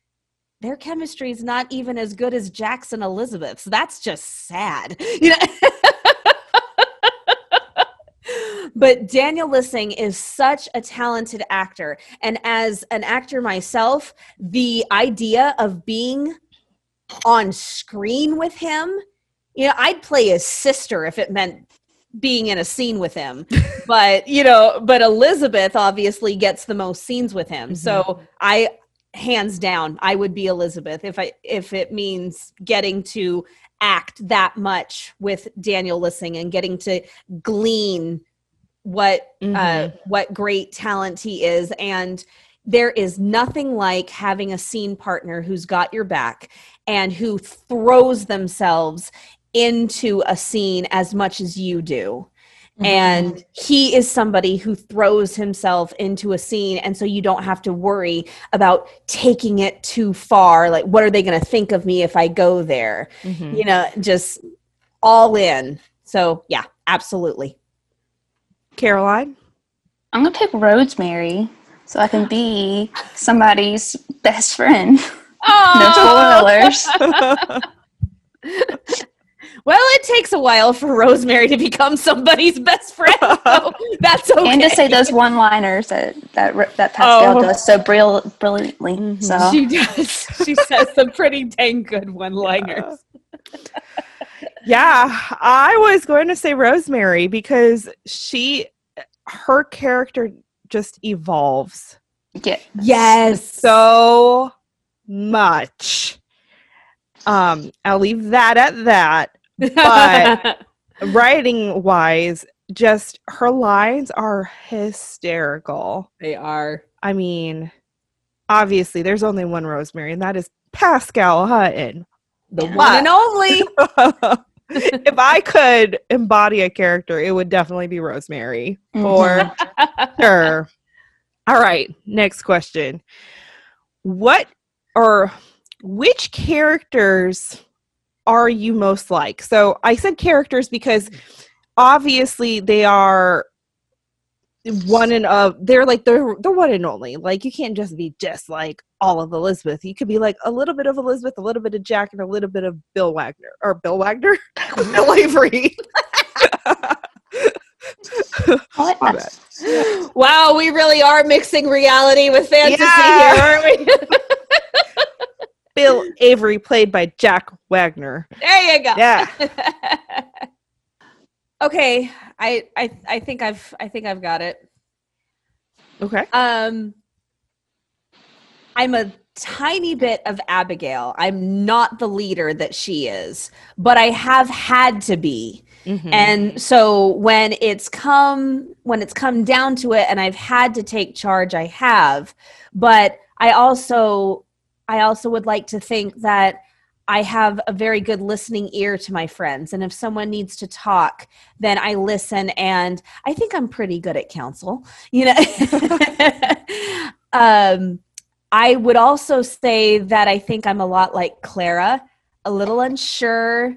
their chemistry is not even as good as Jackson Elizabeth's. That's just sad. You know? But Daniel Lissing is such a talented actor. And as an actor myself, the idea of being on screen with him, you know, I'd play his sister if it meant being in a scene with him. but, you know, but Elizabeth obviously gets the most scenes with him. So mm-hmm. I hands down i would be elizabeth if i if it means getting to act that much with daniel lissing and getting to glean what uh Mhm. what great talent he is. And there is nothing like having a scene partner who's got your back and who throws themselves into a scene as much as you do. And he is somebody who throws himself into a scene and so you don't have to worry about taking it too far like what are they going to think of me if i go there? Mhm. you know just all in. So yeah absolutely Caroline. I'm gonna pick Rosemary so I can be somebody's best friend. No spoilers. well it takes a while for rosemary to become somebody's best friend so that's okay And to say those one-liners that that that Pascale Oh. does so brill- brilliantly. Mhm. So she does she says some pretty dang good one liners Yeah, I was going to say Rosemary because she, her character just evolves yeah, yes so much. Um, I'll leave that at that. but- Writing wise, just her lines are hysterical. they are I mean, obviously, there's only one Rosemary, and that is Pascale Hutton. the Yeah. one and only if I could embody a character, it would definitely be Rosemary mm-hmm. for sure. All right, next question. What or which characters are you most like? So I said characters because obviously they are one and of they're like they're the one and only. Like you can't just be just like all of Elizabeth. You could be like a little bit of Elizabeth, a little bit of Jack, and a little bit of Bill Wagner or Bill Wagner, Bill Avery. What? Wow we really are mixing reality with fantasy Yeah. here aren't we Bill Avery, played by Jack Wagner. there you go Yeah. okay I, I i think i've i think i've got it Okay. um i'm a tiny bit of abigail i'm not the leader that she is but i have had to be Mhm. and so when it's come when it's come down to it and i've had to take charge i have but i also i also would like to think that i have a very good listening ear to my friends and if someone needs to talk then i listen and i think i'm pretty good at counsel you know? Um i would also say that i think i'm a lot like clara a little unsure.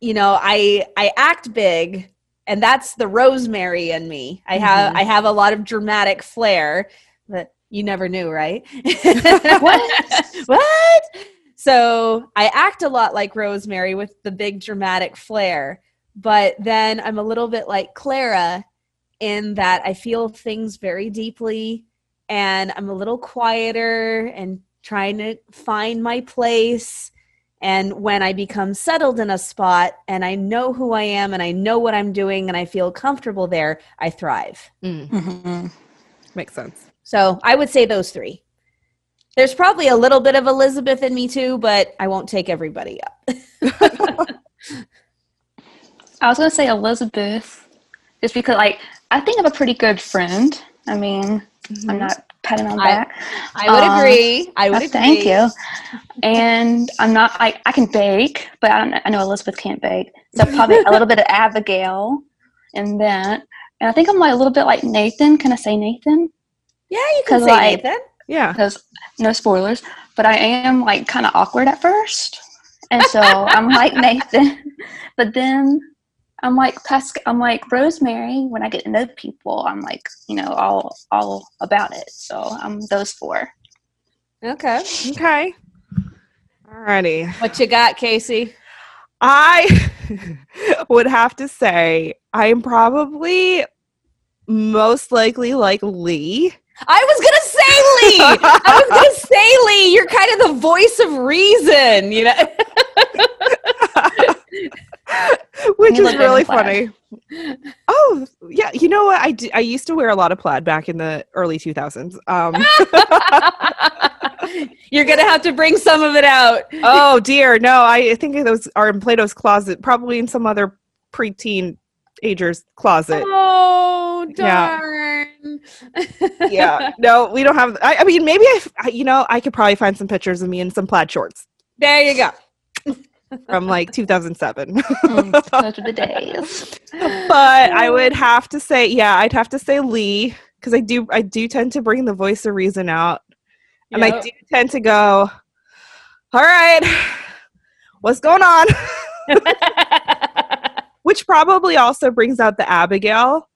You know i i act big and that's the rosemary in me. I have Mhm. i have a lot of dramatic flair that you never knew right? What? what so i act a lot like rosemary with the big dramatic flair but then i'm a little bit like clara in that i feel things very deeply and i'm a little quieter and trying to find my place and when I become settled in a spot and I know who I am and I know what I'm doing and I feel comfortable there, I thrive. Mm, Mhm. makes sense. So I would say those three. There's probably a little bit of Elizabeth in me too, but I won't take everybody up. I was gonna say Elizabeth, just because like I think I'm a pretty good friend. I mean, Mm-hmm. I'm not patting on I- back. I would Um, agree. I would agree. thank you. And I'm not. I, I can bake, but I don't. know- I know Elizabeth can't bake, so probably a little bit of Abigail and that. And I think I'm like a little bit like Nathan. Can I say Nathan? Yeah, you can say like, Nathan. Yeah. Because no spoilers, but I am like kind of awkward at first, and so I'm like Nathan, but then I'm like Pascale. I'm like Rosemary. When I get to know people, I'm like you know all all about it. So I'm those four. Okay. Okay. Alrighty. What you got, Casey? I would have to say I'm probably most likely like Lee. I was gonna say Lee. I was gonna say Lee. You're kind of the voice of reason, you know. which is really funny. Oh, yeah. You know what? I, d- I used to wear a lot of plaid back in the early 2000s. Um, You're gonna have to bring some of it out. oh, dear. No, I think those are in Plato's closet, probably in some other preteen ager's closet. Oh Yeah. Darn. yeah. No, we don't have. I, I mean, maybe I, f- I- you know, I could probably find some pictures of me in some plaid shorts There you go. from like 2007. Mm, those are the days. but I would have to say, yeah, I'd have to say Lee because I do, I do tend to bring the voice of reason out, and I do tend to go, all right, what's going on? Which probably also brings out the Abigail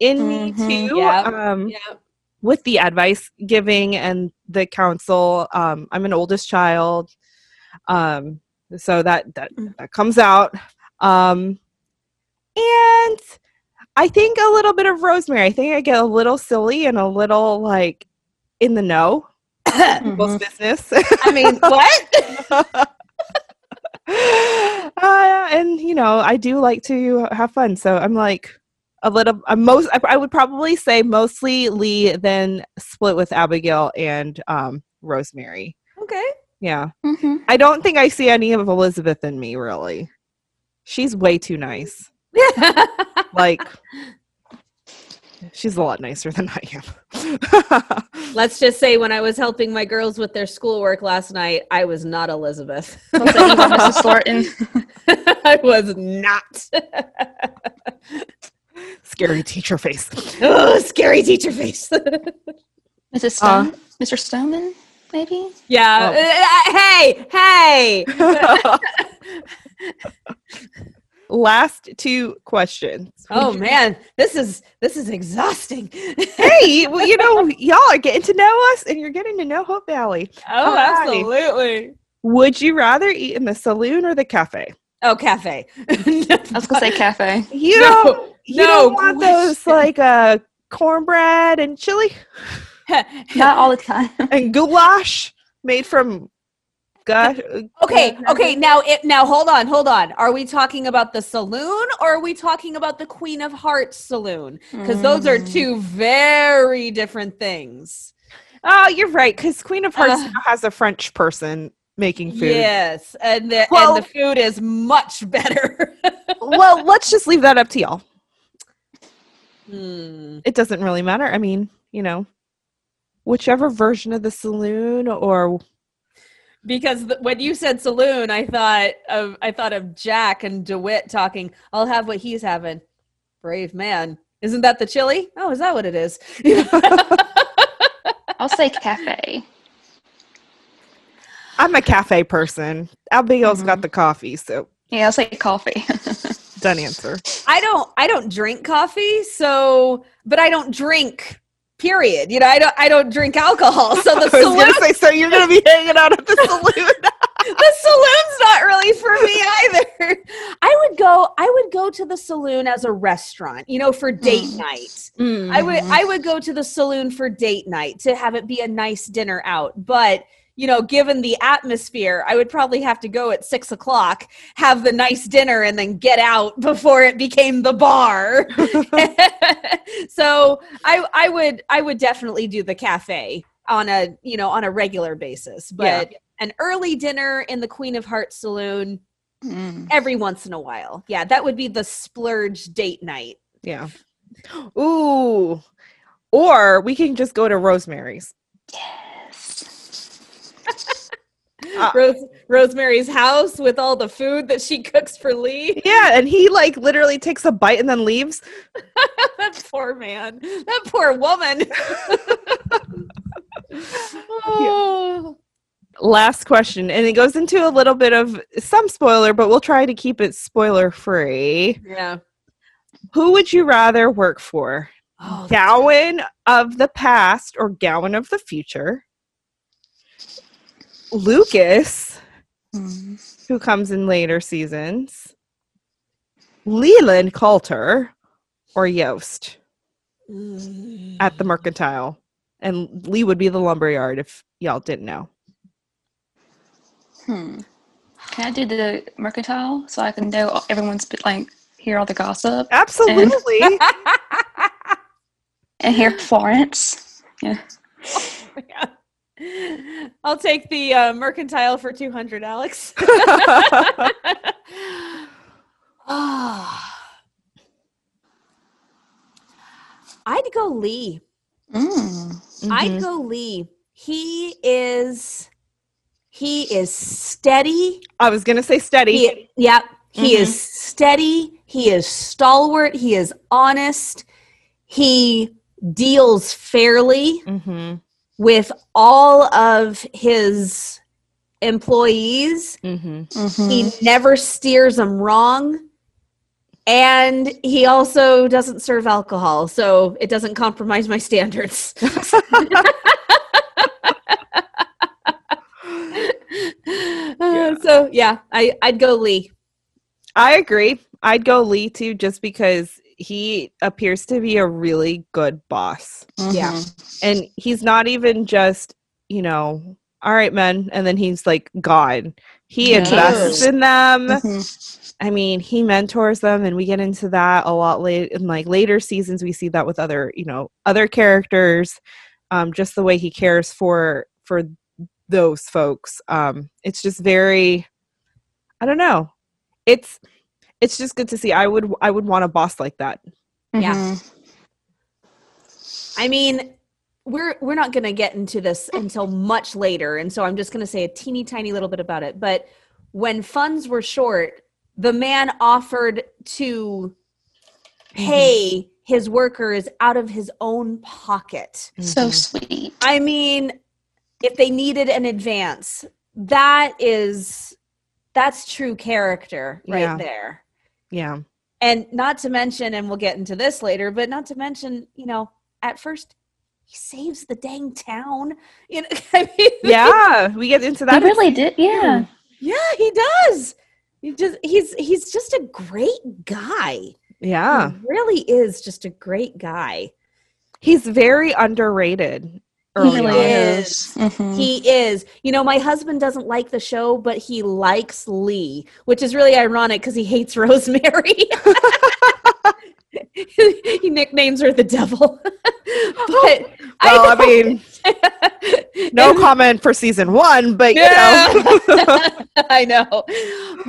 in me Mhm. too. Yep. Um, Yep. with the advice giving and the counsel. Um, I'm an oldest child, um, so that that Mm. that comes out. Um, and I think a little bit of Rosemary. I think I get a little silly and a little like in the know, people's Mhm. business. I mean, what? uh, and you know, I do like to have fun, so I'm like a little. I'm most. I, I would probably say mostly Lee, then split with Abigail and um, Rosemary. okay. Yeah, Mhm. I don't think I see any of Elizabeth in me. Really, she's way too nice. Like, she's a lot nicer than I am. Let's just say when I was helping my girls with their schoolwork last night, I was not Elizabeth. So Mrs. Thornton. I was not. Scary teacher face. oh, scary teacher face. Mrs. Stone, Mr. Stoneman, maybe. yeah. Oh. Uh, hey, hey. Last two questions. Oh man, this is this is exhausting. hey, well, you know, y'all are getting to know us and you're getting to know Hope Valley. oh, Alrighty. absolutely. Would you rather eat in the saloon or the cafe? Oh, cafe. I was gonna say cafe. You No, don't, you no don't want those question. like uh, cornbread and chili Not all the time. and goulash made from gosh. Okay, okay. Now, it now hold on, hold on. Are we talking about the saloon or are we talking about the Queen of Hearts saloon? Because those are Mm. two very different things. Oh, you're right. Because Queen of Hearts Uh. now has a French person making food. Yes, and the Well- and the food is much better. Well, let's just leave that up to y'all. Hmm. It doesn't really matter. I mean, you know, whichever version of the saloon or Because th- when you said saloon, I thought of I thought of Jack and Dewitt talking. I'll have what he's having. Brave man. Isn't that the chili? Oh, is that what it is? I'll say cafe. I'm a cafe person. Abigail's got Mhm. the coffee, so Yeah, I'll say coffee. done answer. I don't I don't drink coffee, so but I don't drink period. You know, I don't I don't drink alcohol. So I the was saloon say, so you're gonna be hanging out at the saloon. the saloon's not really for me either. I would go I would go to the saloon as a restaurant, you know, for date Mm. night. I Mm-hmm. would I would go to the saloon for date night to have it be a nice dinner out. But you know, given the atmosphere, I would probably have to go at six o'clock, have the nice dinner, and then get out before it became the bar. so I I would I would definitely do the cafe on a you know on a regular basis. But an early dinner in the Queen of Hearts saloon Mm. every once in a while. Yeah, that would be the splurge date night. Yeah. Ooh. Or we can just go to Rosemary's. Yes. Uh, Rose, Rosemary's house with all the food that she cooks for Lee. Yeah, and he like literally takes a bite and then leaves. that poor man. That poor woman. oh. Last question, and it goes into a little bit of some spoiler, but we'll try to keep it spoiler free. Yeah. Who would you rather work for? Oh, Gowen of the past or Gowen of the future? Lucas, Hmm. who comes in later seasons? Leland Coulter or Yost at the mercantile? And Lee would be the lumberyard if y'all didn't know. Hmm. Can I do the mercantile so I can know everyone's like hear all the gossip Absolutely. and hear Florence? Yeah. I'll take the uh, mercantile for 200, Alex. Ah. I'd go Lee. Mm. I'd Mhm. go Lee. He is he is steady. I was gonna say steady. He, yep. He is steady. He is stalwart. He is honest. He deals fairly hmm with all of his employees. hmm Mhm. He never steers them wrong. And he also doesn't serve alcohol, so it doesn't compromise my standards. Uh, so yeah, I, I'd go Lee. I agree. I'd go Lee too, just because he appears to be a really good boss. Yeah. Mhm. And he's not even just, you know, all right, men, and then he's like gone. He Yeah. invests in them. Mhm. I mean, he mentors them, and we get into that a lot late in like later seasons. We see that with other, you know, other characters. Um, just the way he cares for for those folks. Um, it's just very, I don't know. It's it's just good to see. I would I would want a boss like that. Yeah. Mhm. I mean, we're we're not going to get into this until much later, and so I'm just going to say a teeny tiny little bit about it. But when funds were short, the man offered to pay his workers out of his own pocket. So Mhm. sweet. I mean, if they needed an advance, that is that's true character right Yeah. there. Yeah. And not to mention, and we'll get into this later, but not to mention, you know, at first he saves the dang town. You know, I mean, Yeah, we get into He that. really did. Yeah. yeah, he does. He just he's he's just a great guy. Yeah. He really is just a great guy. He's very underrated. He early really on. is. is. Mhm. He is. You know, my husband doesn't like the show, but he likes Lee, which is really ironic because he hates Rosemary. he nicknames her the devil. but Well, I mean, no comment for season one, but you know. I know.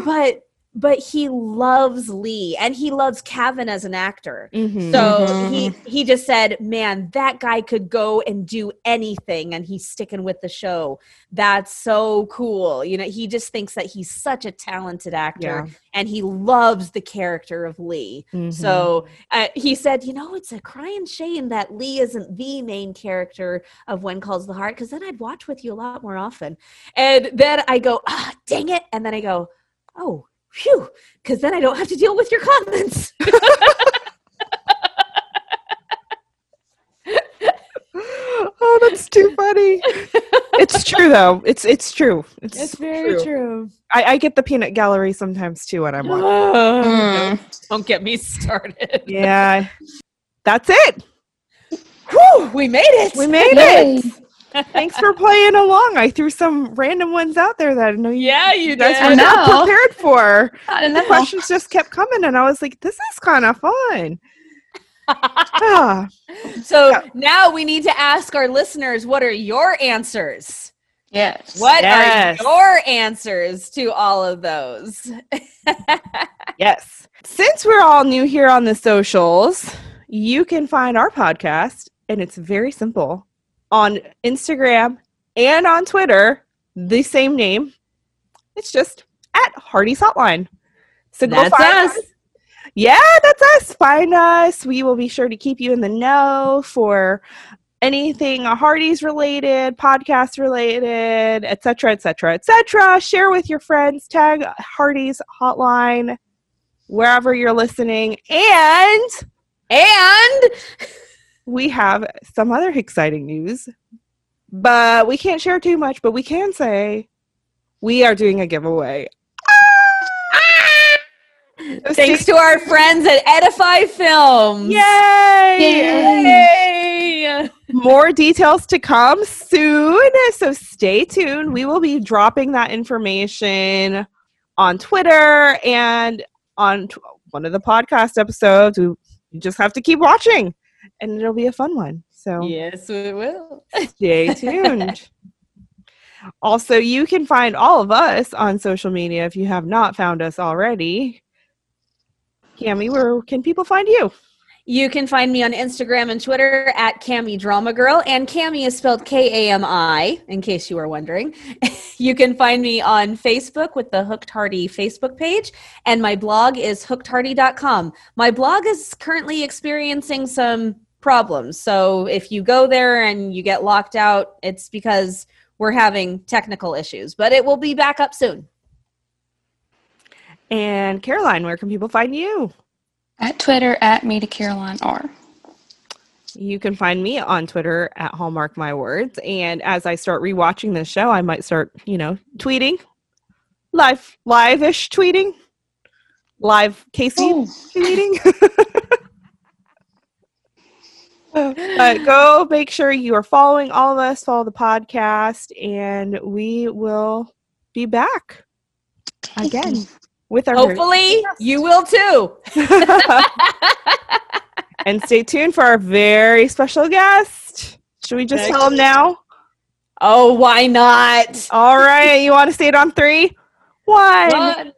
But but he loves Lee and he loves Kavan as an actor. Mhm. So Mhm. he he just said, "Man, that guy could go and do anything, and he's sticking with the show. That's so cool." You know, he just thinks that he's such a talented actor, and he loves the character of Lee. Mhm. So uh, he said, "You know, it's a crying shame that Lee isn't the main character of When Calls the Heart, because then I'd watch with you a lot more often." And then I go, "Ah, dang it!" And then I go, "Oh." Phew, because then I don't have to deal with your comments. oh, that's too funny. it's true though. It's it's true. It's, very true. I, I get the peanut gallery sometimes too when I'm watching. Mm. Don't get me started. Yeah, that's it. Whew, we made it. We made Yay. it. Thanks for playing along. I threw some random ones out there that I know you, yeah, you you guys did. were not prepared for. I don't The questions just kept coming, and I was like, "This is kind of fun." Ah, so Yeah. now we need to ask our listeners what are your answers? Yes. What Yes. are your answers to all of those? yes. Since we're all new here on the socials, you can find our podcast and it's very simple. On Instagram and on Twitter, the same name. It's just at Hearties Hotline. So go That's find us. Yeah, that's us. Find us. We will be sure to keep you in the know for anything Hearties related, podcast related, etc., etc., etc. Share with your friends. Tag Hearties Hotline wherever you're listening, and And we have some other exciting news, but we can't share too much. But we can say we are doing a giveaway. Ah! So thanks to our friends at Edify Films. Yay! Yay! More details to come soon. So stay tuned. We will be dropping that information on Twitter and on t- one of the podcast episodes. We just have to keep watching, and it'll be a fun one. So Yes, we will. stay tuned. also, you can find all of us on social media if you have not found us already. Kami, where can people find you? You can find me on Instagram and Twitter at Kami Drama Girl, and Kami is spelled K A M I, in case you were wondering. you can find me on Facebook with the Hooked Hearty Facebook page, and my blog is hookedhearty.com. My blog is currently experiencing some problems, so if you go there and you get locked out, it's because we're having technical issues, but it will be back up soon. And Caroline, where can people find you? At Twitter at me to Caroline R. You can find me on Twitter at Hallmark My Words. And as I start rewatching this show, I might start, you know, tweeting, live, live-ish tweeting, live Casey Oh. tweeting. but go make sure you are following all of us, follow the podcast, and we will be back again with our very- Hopefully, you will too. and stay tuned for our very special guest. Should we just tell him now? Oh, why not? All right, you want to say it on three? One, One.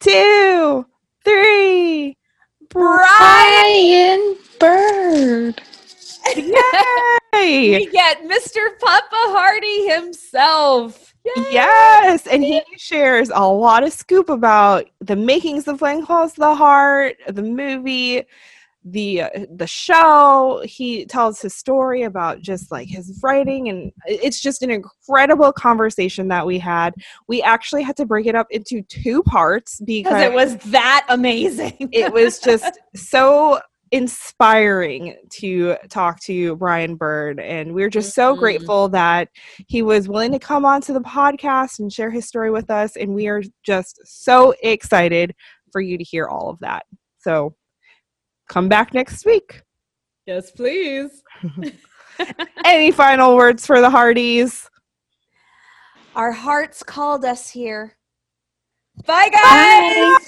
two, three. Brian Bird. Yay! We get Mr. Papa Hearty himself. Yay. Yes, and he shares a lot of scoop about the makings of When Calls the Heart, the movie, the uh, the show. He tells his story about just like his writing, and it's just an incredible conversation that we had. We actually had to break it up into two parts Because it was that amazing. it was just so inspiring to talk to Brian Bird. And we're just so Mhm. grateful that he was willing to come onto the podcast and share his story with us. And we are just so excited for you to hear all of that. So come back next week. yes, please. Any final words for the Hearties? Our hearts called us here. Bye, guys. Bye.